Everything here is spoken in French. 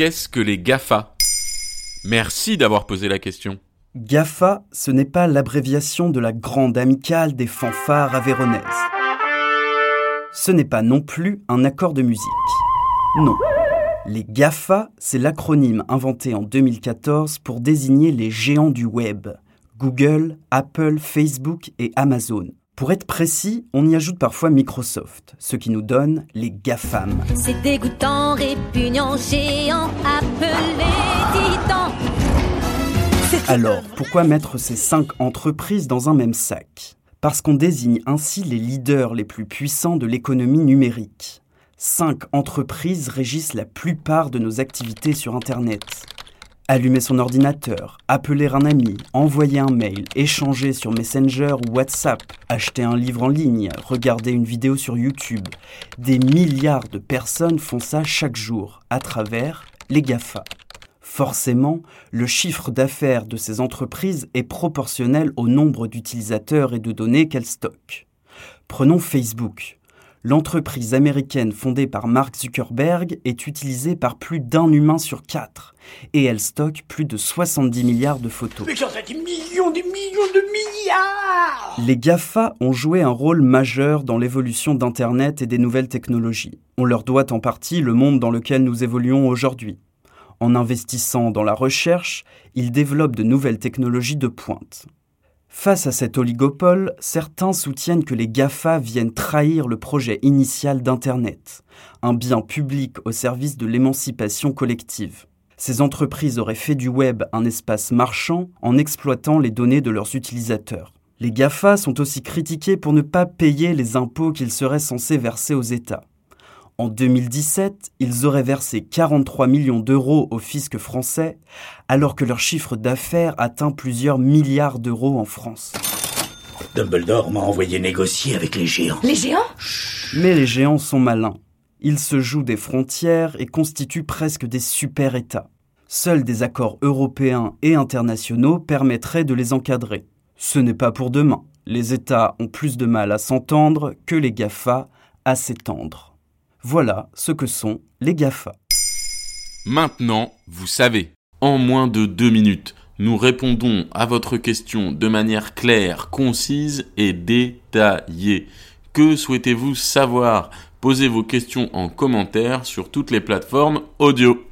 qu'est-ce que les GAFA? Merci d'avoir posé la question. GAFA, ce n'est pas l'abréviation de la grande amicale des fanfares avéronaises. Ce n'est pas non plus un accord de musique. Non. Les GAFA, c'est l'acronyme inventé en 2014 pour désigner les géants du web. Google, Apple, Facebook et Amazon. Pour être précis, on y ajoute parfois Microsoft, ce qui nous donne les GAFAM. C'est dégoûtant, répugnant, géant, appelé titan. Alors, pourquoi mettre ces cinq entreprises dans un même sac? Parce qu'on désigne ainsi les leaders les plus puissants de l'économie numérique. Cinq entreprises régissent la plupart de nos activités sur Internet. Allumer son ordinateur, appeler un ami, envoyer un mail, échanger sur Messenger ou WhatsApp, acheter un livre en ligne, regarder une vidéo sur YouTube. Des milliards de personnes font ça chaque jour à travers les GAFA. Forcément, le chiffre d'affaires de ces entreprises est proportionnel au nombre d'utilisateurs et de données qu'elles stockent. Prenons Facebook. L'entreprise américaine fondée par Mark Zuckerberg est utilisée par plus d'un humain sur quatre et elle stocke plus de 70 milliards de photos. Mais j'en ai des millions, des millions de milliards Les GAFA ont joué un rôle majeur dans l'évolution d'Internet et des nouvelles technologies. On leur doit en partie le monde dans lequel nous évoluons aujourd'hui. En investissant dans la recherche, ils développent de nouvelles technologies de pointe. Face à cet oligopole, certains soutiennent que les GAFA viennent trahir le projet initial d'Internet, un bien public au service de l'émancipation collective. Ces entreprises auraient fait du web un espace marchand en exploitant les données de leurs utilisateurs. Les GAFA sont aussi critiqués pour ne pas payer les impôts qu'ils seraient censés verser aux États. En 2017, ils auraient versé 43 millions d'euros au fisc français, alors que leur chiffre d'affaires atteint plusieurs milliards d'euros en France. Dumbledore m'a envoyé négocier avec les géants. Les géants? Mais les géants sont malins. Ils se jouent des frontières et constituent presque des super-États. Seuls des accords européens et internationaux permettraient de les encadrer. Ce n'est pas pour demain. Les États ont plus de mal à s'entendre que les GAFA à s'étendre. Voilà ce que sont les GAFA. Maintenant, vous savez. En moins de deux minutes, nous répondons à votre question de manière claire, concise et détaillée. Que souhaitez-vous savoir? Posez vos questions en commentaire sur toutes les plateformes audio.